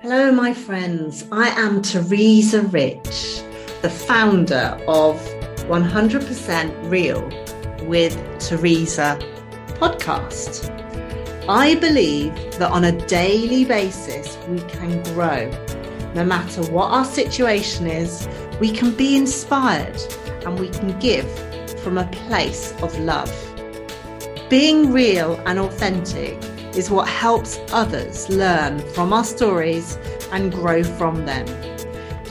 Hello, my friends. I am Teresa Rich, the founder of 100% Real with Teresa podcast. I believe that on a daily basis, we can grow. No matter what our situation is, we can be inspired and we can give from a place of love. Being real and authentic is what helps others learn from our stories and grow from them.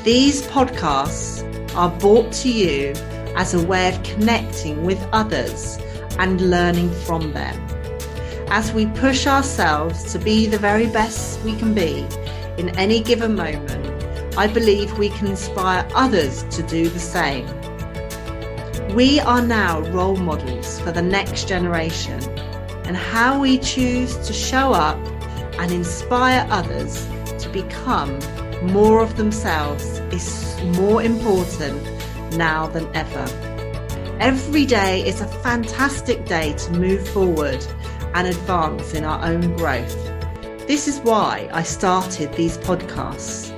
These podcasts are brought to you as a way of connecting with others and learning from them. As we push ourselves to be the very best we can be in any given moment, I believe we can inspire others to do the same. We are now role models for the next generation and how we choose to show up and inspire others to become more of themselves is more important now than ever. Every day is a fantastic day to move forward and advance in our own growth. This is why I started these podcasts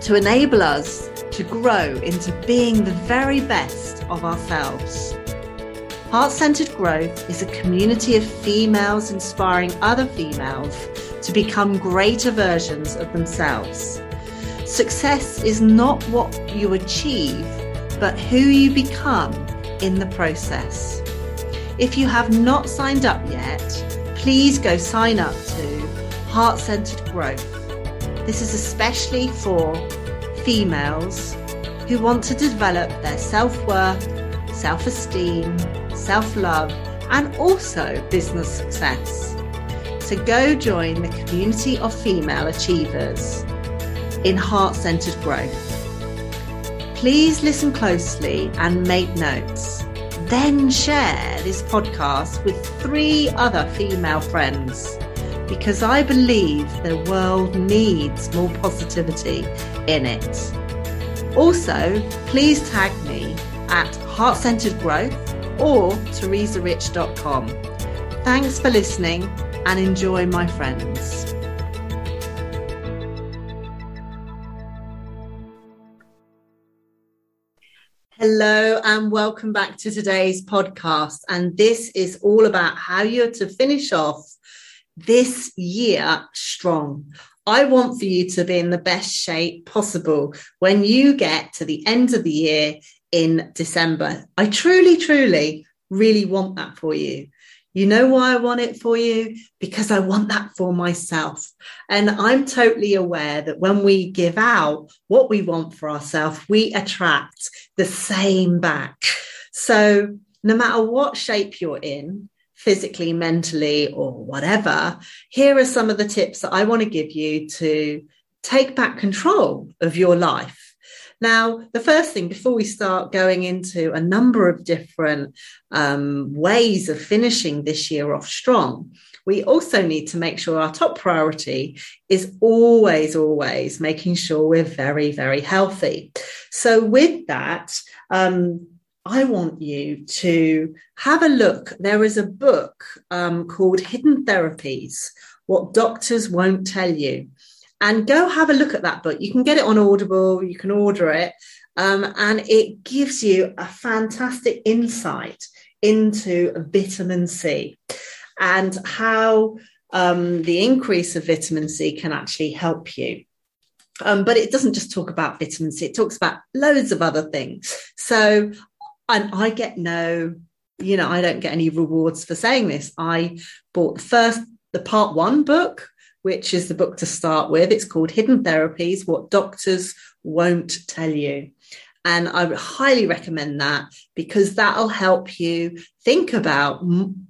to enable us to grow into being the very best of ourselves. Heart Centered Growth is a community of females inspiring other females to become greater versions of themselves. Success is not what you achieve, but who you become in the process. If you have not signed up yet, please go sign up to Heart Centered Growth. This is especially for females who want to develop their self worth, self esteem, self love, and also business success. So go join the community of female achievers in heart centered growth. Please listen closely and make notes. Then share this podcast with three other female friends because I believe the world needs more positivity in it. Also, please tag me at Heart Centered Growth or teresarich.com. Thanks for listening and enjoy, my friends. Hello, and welcome back to today's podcast. And this is all about how you're to finish off this year strong. I want for you to be in the best shape possible when you get to the end of the year in December. I truly, truly, really want that for you. You know why I want it for you? Because I want that for myself. And I'm totally aware that when we give out what we want for ourselves, we attract the same back. So no matter what shape you're in, physically, mentally, or whatever, here are some of the tips that I want to give you to take back control of your life now, the first thing before we start going into a number of different um, ways of finishing this year off strong, we also need to make sure our top priority is always, always making sure we're very, very healthy. So, with that, um, I want you to have a look. There is a book um, called Hidden Therapies What Doctors Won't Tell You and go have a look at that book. You can get it on Audible, you can order it, um, and it gives you a fantastic insight into vitamin C and how um, the increase of vitamin C can actually help you. Um, but it doesn't just talk about vitamin C, it talks about loads of other things. So, and I get no, you know, I don't get any rewards for saying this. I bought the first, the part one book which is the book to start with. It's called Hidden Therapies What Doctors Won't Tell You. And I would highly recommend that because that'll help you think about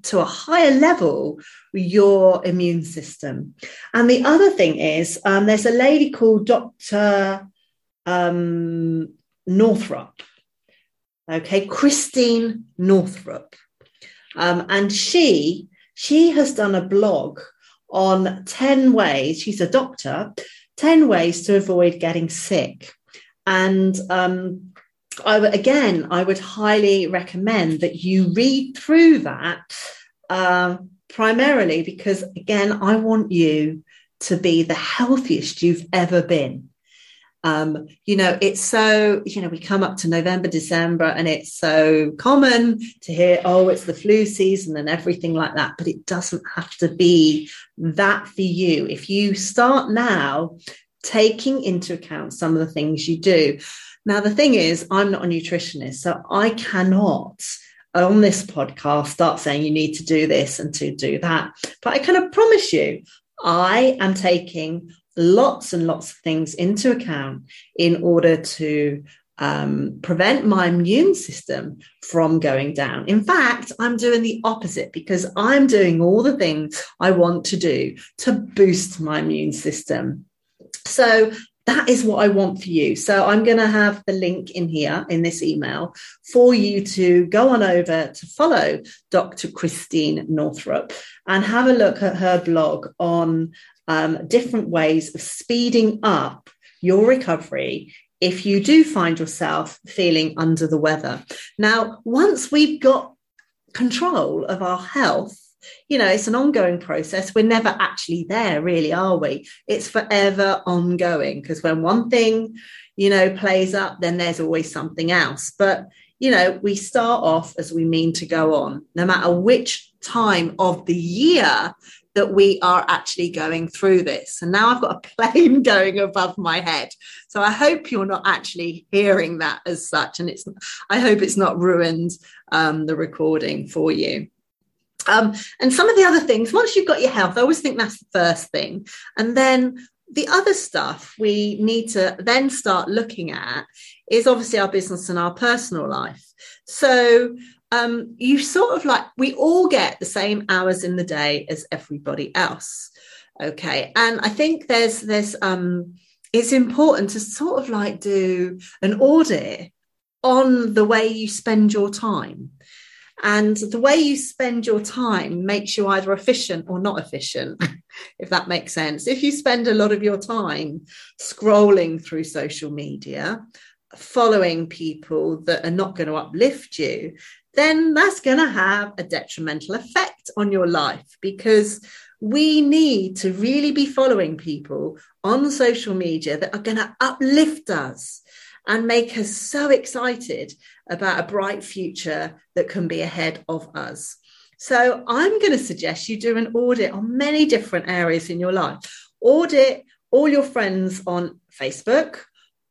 to a higher level your immune system. And the other thing is, um, there's a lady called Dr. Um, Northrup, okay, Christine Northrup. Um, and she she has done a blog on 10 ways, she's a doctor, 10 ways to avoid getting sick. And um, I, again, I would highly recommend that you read through that um, primarily because, again, I want you to be the healthiest you've ever been. Um, you know, it's so, you know, we come up to November, December, and it's so common to hear, oh, it's the flu season and everything like that. But it doesn't have to be that for you. If you start now taking into account some of the things you do. Now, the thing is, I'm not a nutritionist, so I cannot on this podcast start saying you need to do this and to do that. But I kind of promise you, I am taking lots and lots of things into account in order to um, prevent my immune system from going down. In fact, I'm doing the opposite because I'm doing all the things I want to do to boost my immune system. So that is what I want for you. So I'm going to have the link in here in this email for you to go on over to follow Dr. Christine Northrup and have a look at her blog on um, different ways of speeding up your recovery if you do find yourself feeling under the weather. Now, once we've got control of our health, you know, it's an ongoing process. We're never actually there, really, are we? It's forever ongoing because when one thing, you know, plays up, then there's always something else. But, you know, we start off as we mean to go on, no matter which time of the year that we are actually going through this. And now I've got a plane going above my head. So I hope you're not actually hearing that as such. And it's, I hope it's not ruined um, the recording for you. Um, and some of the other things, once you've got your health, I always think that's the first thing. And then the other stuff we need to then start looking at is obviously our business and our personal life. So um, you sort of like, we all get the same hours in the day as everybody else. Okay. And I think there's, there's, um, it's important to sort of like do an audit on the way you spend your time. And the way you spend your time makes you either efficient or not efficient, if that makes sense. If you spend a lot of your time scrolling through social media, following people that are not going to uplift you, then that's going to have a detrimental effect on your life because we need to really be following people on social media that are going to uplift us and make us so excited about a bright future that can be ahead of us. So, I'm going to suggest you do an audit on many different areas in your life. Audit all your friends on Facebook,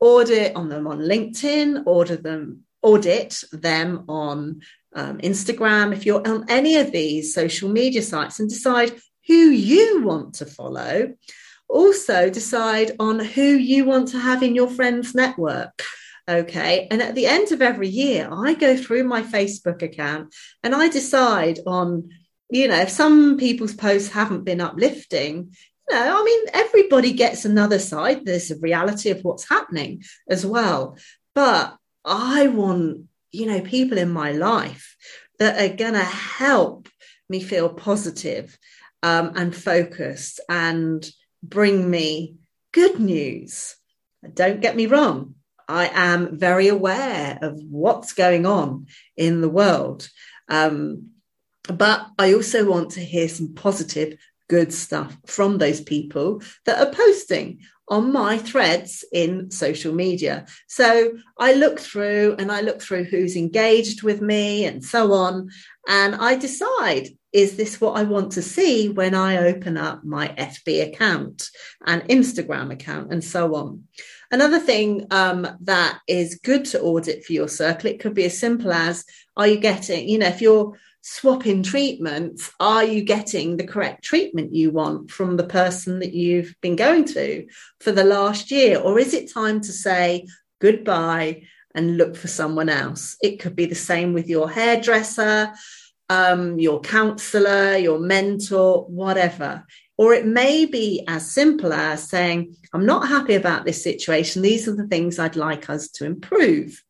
audit on them on LinkedIn, audit them, audit them on um, Instagram, if you're on any of these social media sites, and decide who you want to follow also decide on who you want to have in your friends network. Okay and at the end of every year i go through my facebook account and i decide on you know if some people's posts haven't been uplifting know i mean everybody gets another side there's a reality of what's happening as well but i want you know people in my life that are going to help me feel positive um, and focused and bring me good news. Don't get me wrong. I am very aware of what's going on in the world. Um, but I also want to hear some positive, good stuff from those people that are posting on my threads in social media. So I look through and I look through who's engaged with me and so on. And I decide is this what I want to see when I open up my FB account and Instagram account and so on? Another thing um, that is good to audit for your circle, it could be as simple as are you getting, you know, if you're swapping treatments, are you getting the correct treatment you want from the person that you've been going to for the last year? Or is it time to say goodbye and look for someone else? It could be the same with your hairdresser um, your counselor, your mentor, whatever. Or it may be as simple as saying, I'm not happy about this situation. These are the things I'd like us to improve.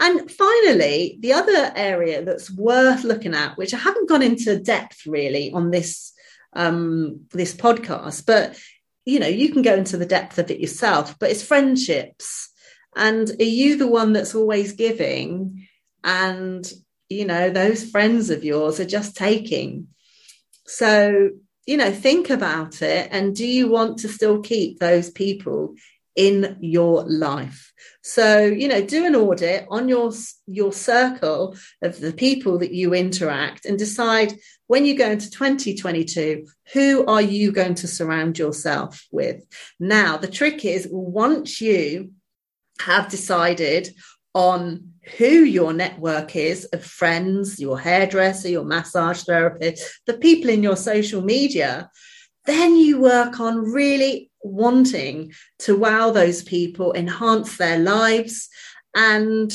And finally, the other area that's worth looking at, which I haven't gone into depth really on this um, this podcast, but you know, you can go into the depth of it yourself, but it's friendships. And are you the one that's always giving? And you know, those friends of yours are just taking. So, you know, think about it. And do you want to still keep those people in your life? So, you know, do an audit on your, your circle of the people that you interact and decide when you go into 2022, who are you going to surround yourself with? Now, the trick is once you have decided on who your network is of friends, your hairdresser, your massage therapist, the people in your social media, then you work on really wanting to wow those people, enhance their lives, and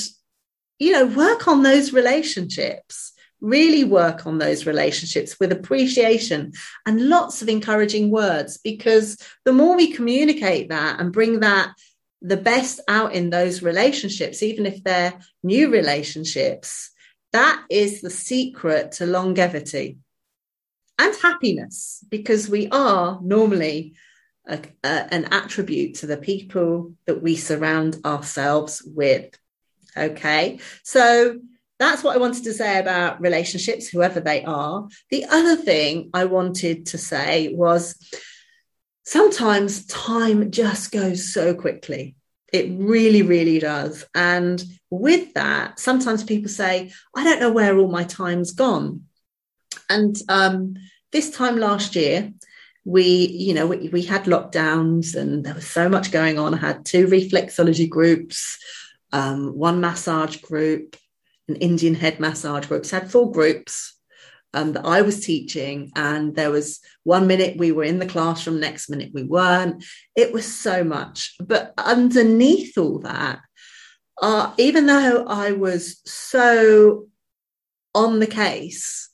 you know, work on those relationships. Really work on those relationships with appreciation and lots of encouraging words because the more we communicate that and bring that the best out in those relationships, even if they're new relationships, that is the secret to longevity and happiness because we are normally a, a, an attribute to the people that we surround ourselves with. Okay, so that's what I wanted to say about relationships, whoever they are. The other thing I wanted to say was sometimes time just goes so quickly. It really, really does. And with that, sometimes people say, I don't know where all my time's gone. And um, this time last year, we, you know, we, we had lockdowns and there was so much going on. I had two reflexology groups, um, one massage group, an Indian head massage group. So I had four groups um, that I was teaching. And there was one minute we were in the classroom, next minute we weren't. It was so much. But underneath all that, uh, even though I was so on the case,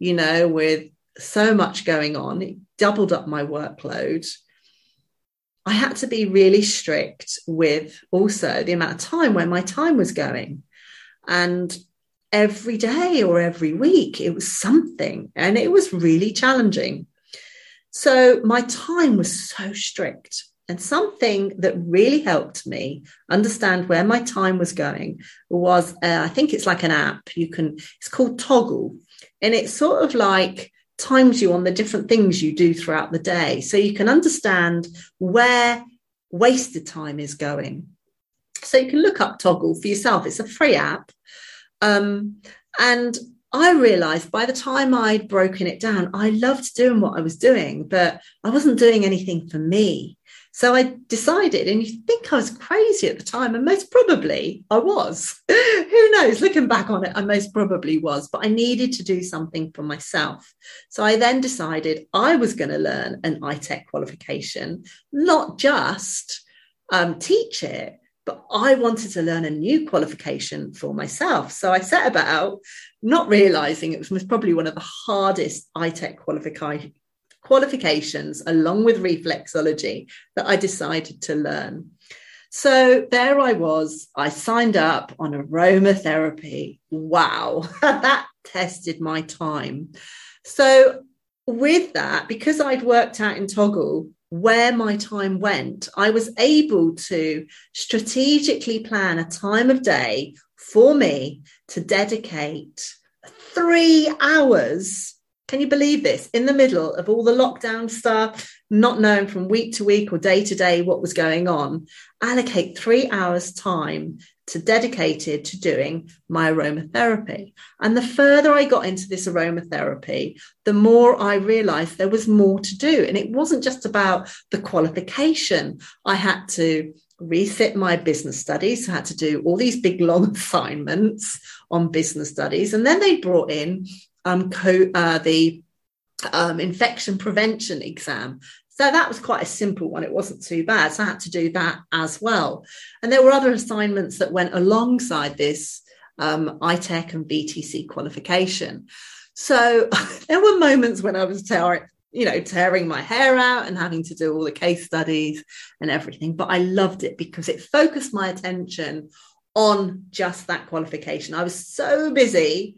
you know, with so much going on, it doubled up my workload. I had to be really strict with also the amount of time where my time was going. And every day or every week. It was something and it was really challenging. So my time was so strict. And something that really helped me understand where my time was going was uh, I think it's like an app. You can, it's called Toggl. And it's sort of like times you on the different things you do throughout the day. So you can understand where wasted time is going. So you can look up Toggl for yourself. It's a free app. Um, and I realized by the time I'd broken it down, I loved doing what I was doing, but I wasn't doing anything for me. So I decided, and you think I was crazy at the time, and most probably I was. Who knows? Looking back on it, I most probably was, but I needed to do something for myself. So I then decided I was going to learn an ITEC qualification, not just um, teach it, but I wanted to learn a new qualification for myself. So I set about not realizing it was probably one of the hardest ITEC qualification qualifications along with reflexology that I decided to learn. So there I was. I signed up on aromatherapy. Wow, that tested my time. So, with that, because I'd worked out in Toggl where my time went, I was able to strategically plan a time of day for me to dedicate three hours. Can you believe this? In the middle of all the lockdown stuff, not knowing from week to week or day to day what was going on, allocate three hours time to dedicated to doing my aromatherapy. And the further I got into this aromatherapy, the more I realized there was more to do. And it wasn't just about the qualification. I had to reset my business studies. I had to do all these big long assignments on business studies. And then they brought in um, co- uh, the um, infection prevention exam. So that was quite a simple one. It wasn't too bad. So I had to do that as well. And there were other assignments that went alongside this um, ITEC and BTEC qualification. So there were moments when I was tearing, you know, tearing my hair out and having to do all the case studies and everything. But I loved it because it focused my attention on just that qualification. I was so busy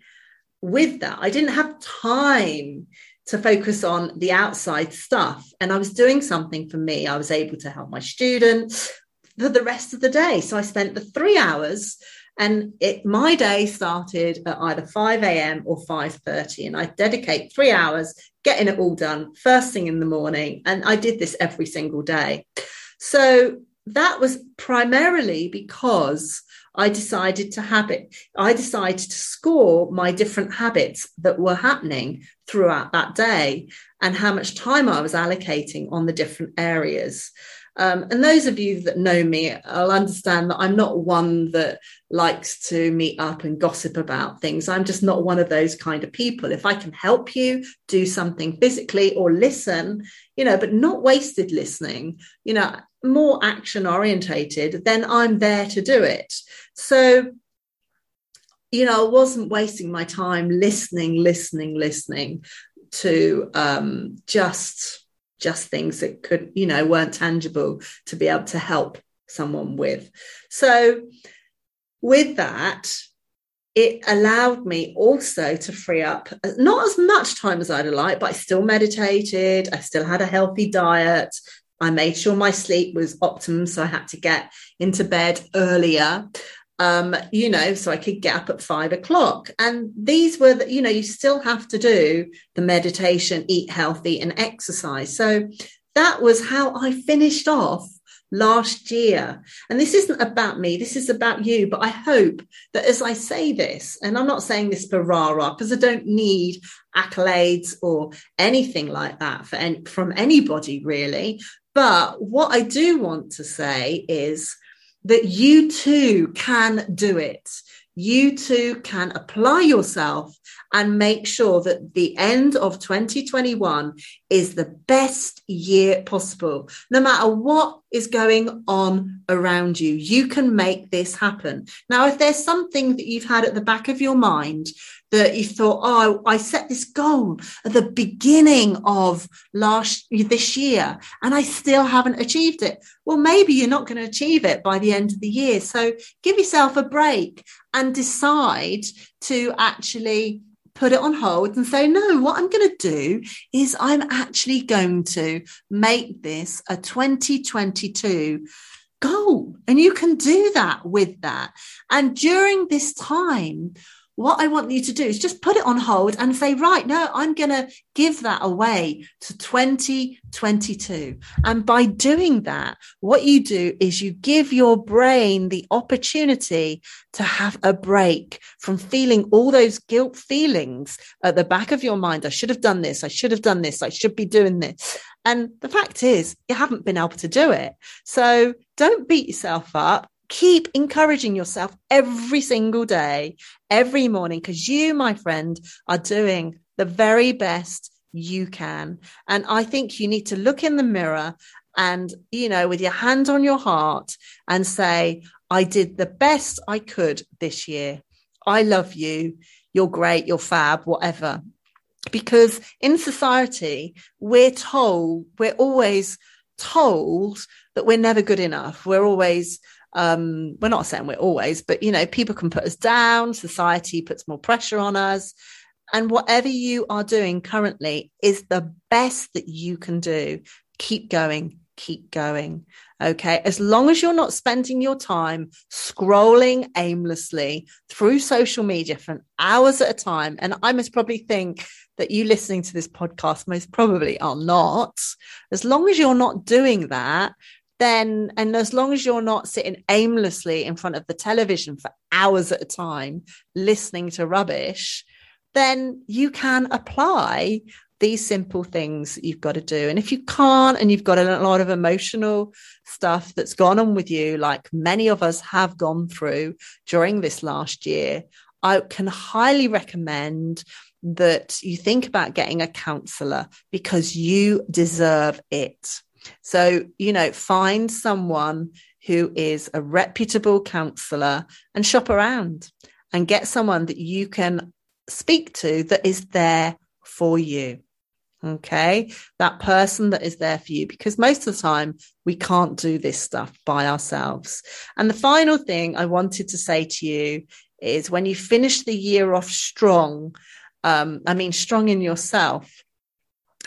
with that. I didn't have time to focus on the outside stuff. And I was doing something for me. I was able to help my students for the rest of the day. So I spent the three hours and it my day started at either 5 a.m. or 5:30. And I dedicate three hours getting it all done first thing in the morning. And I did this every single day. So that was primarily because I decided to have it. I decided to score my different habits that were happening throughout that day and how much time I was allocating on the different areas. Um, and those of you that know me, I'll understand that I'm not one that likes to meet up and gossip about things. I'm just not one of those kind of people. If I can help you do something physically or listen, you know, but not wasted listening, you know, more action orientated, then I'm there to do it. So, you know, I wasn't wasting my time listening, listening, listening to um, just just things that could, you know, weren't tangible to be able to help someone with. So, with that, it allowed me also to free up not as much time as I'd like, but I still meditated. I still had a healthy diet. I made sure my sleep was optimum. So I had to get into bed earlier um, you know, so I could get up at five o'clock. And these were, the, you know, you still have to do the meditation, eat healthy, and exercise. So that was how I finished off last year. And this isn't about me, this is about you. But I hope that as I say this, and I'm not saying this for rah rah, because I don't need accolades or anything like that for any, from anybody really. But what I do want to say is, that you too can do it. You too can apply yourself and make sure that the end of 2021 is the best year possible. No matter what is going on around you, you can make this happen. Now, if there's something that you've had at the back of your mind that you thought, oh, I set this goal at the beginning of last this year and I still haven't achieved it. Well, maybe you're not going to achieve it by the end of the year. So give yourself a break and decide to actually put it on hold and say, no, what I'm going to do is I'm actually going to make this a 2022 goal. And you can do that with that. And during this time, what I want you to do is just put it on hold and say, right, no, I'm going to give that away to 2022. And by doing that, what you do is you give your brain the opportunity to have a break from feeling all those guilt feelings at the back of your mind. I should have done this. I should have done this. I should be doing this. And the fact is, you haven't been able to do it. So don't beat yourself up keep encouraging yourself every single day, every morning, because you, my friend, are doing the very best you can. And I think you need to look in the mirror and, you know, with your hand on your heart and say, I did the best I could this year. I love you. You're great. You're fab, whatever. Because in society, we're told, we're always told that we're never good enough. We're always um, we're not saying we're always, but you know, people can put us down, society puts more pressure on us. And whatever you are doing currently is the best that you can do. Keep going, keep going. Okay. As long as you're not spending your time scrolling aimlessly through social media for hours at a time. And I must probably think that you listening to this podcast most probably are not. As long as you're not doing that, then and as long as you're not sitting aimlessly in front of the television for hours at a time listening to rubbish then you can apply these simple things you've got to do. And if you can't and you've got a lot of emotional stuff that's gone on with you like many of us have gone through during this last year i can highly recommend that you think about getting a counselor because you deserve it so, you know, find someone who is a reputable counselor and shop around and get someone that you can speak to that is there for you. Okay. That person that is there for you, because most of the time we can't do this stuff by ourselves. And the final thing I wanted to say to you is when you finish the year off strong, um, I mean, strong in yourself,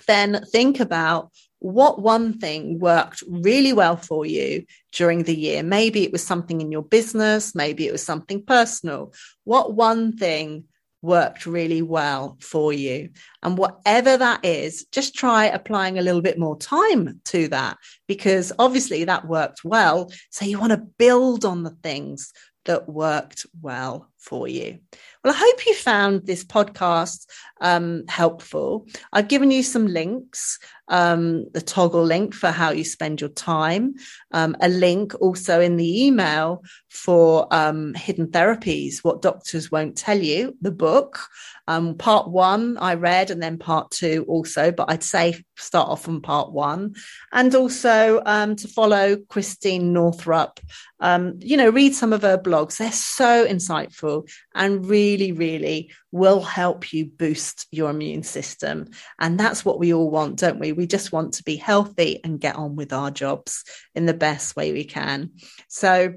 then think about what one thing worked really well for you during the year. Maybe it was something in your business, maybe it was something personal. What one thing worked really well for you. And whatever that is, just try applying a little bit more time to that because obviously that worked well. So you want to build on the things that worked well for you. Well, I hope you found this podcast um, helpful. I've given you some links um, the Toggl link for how you spend your time, um, a link also in the email for um, hidden therapies, what doctors won't tell you, the book. Um, part one I read, and then part two also, but I'd say start off on part one, and also um, to follow Christine Northrup. You know, read some of her blogs; they're so insightful and really, really will help you boost your immune system. And that's what we all want, don't we? We just want to be healthy and get on with our jobs in the best way we can. So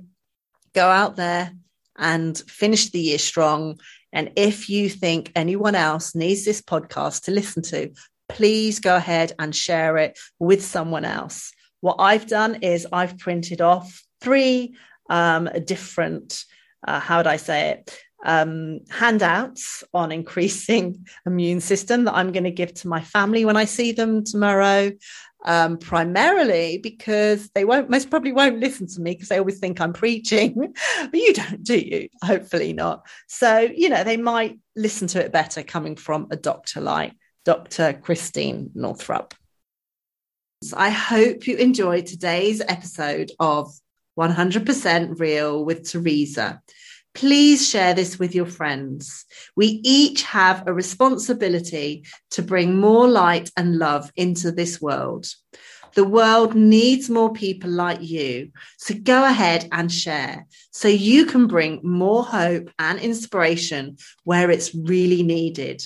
go out there and finish the year strong. And if you think anyone else needs this podcast to listen to, please go ahead and share it with someone else. What I've done is I've printed off three um, different, uh, how would I say it? um, handouts on increasing immune system that I'm going to give to my family when I see them tomorrow. Um, primarily because they won't most probably won't listen to me because they always think I'm preaching, but you don't, do you? Hopefully not. So you know they might listen to it better coming from a doctor like Dr. Christine Northrup. So I hope you enjoyed today's episode of 100% Real with Teresa. Please share this with your friends. We each have a responsibility to bring more light and love into this world. The world needs more people like you. So go ahead and share so you can bring more hope and inspiration where it's really needed.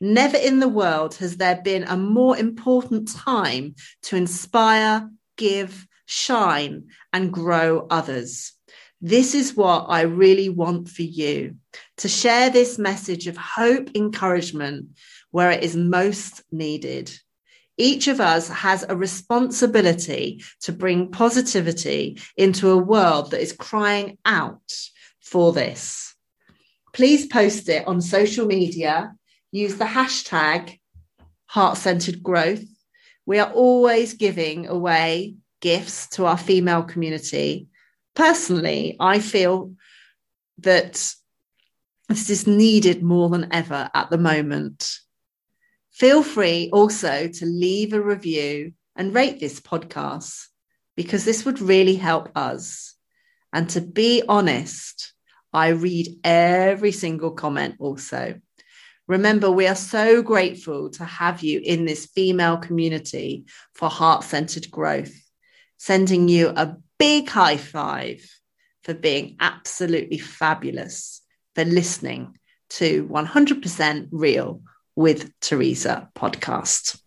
Never in the world has there been a more important time to inspire, give, shine, and grow others. This is what I really want for you to share this message of hope, encouragement where it is most needed. Each of us has a responsibility to bring positivity into a world that is crying out for this. Please post it on social media. Use the hashtag heart centered growth. We are always giving away gifts to our female community personally, I feel that this is needed more than ever at the moment. Feel free also to leave a review and rate this podcast because this would really help us. And to be honest, I read every single comment also. Remember, we are so grateful to have you in this female community for heart centered growth, sending you a big high five for being absolutely fabulous, for listening to 100% Real with Teresa podcast.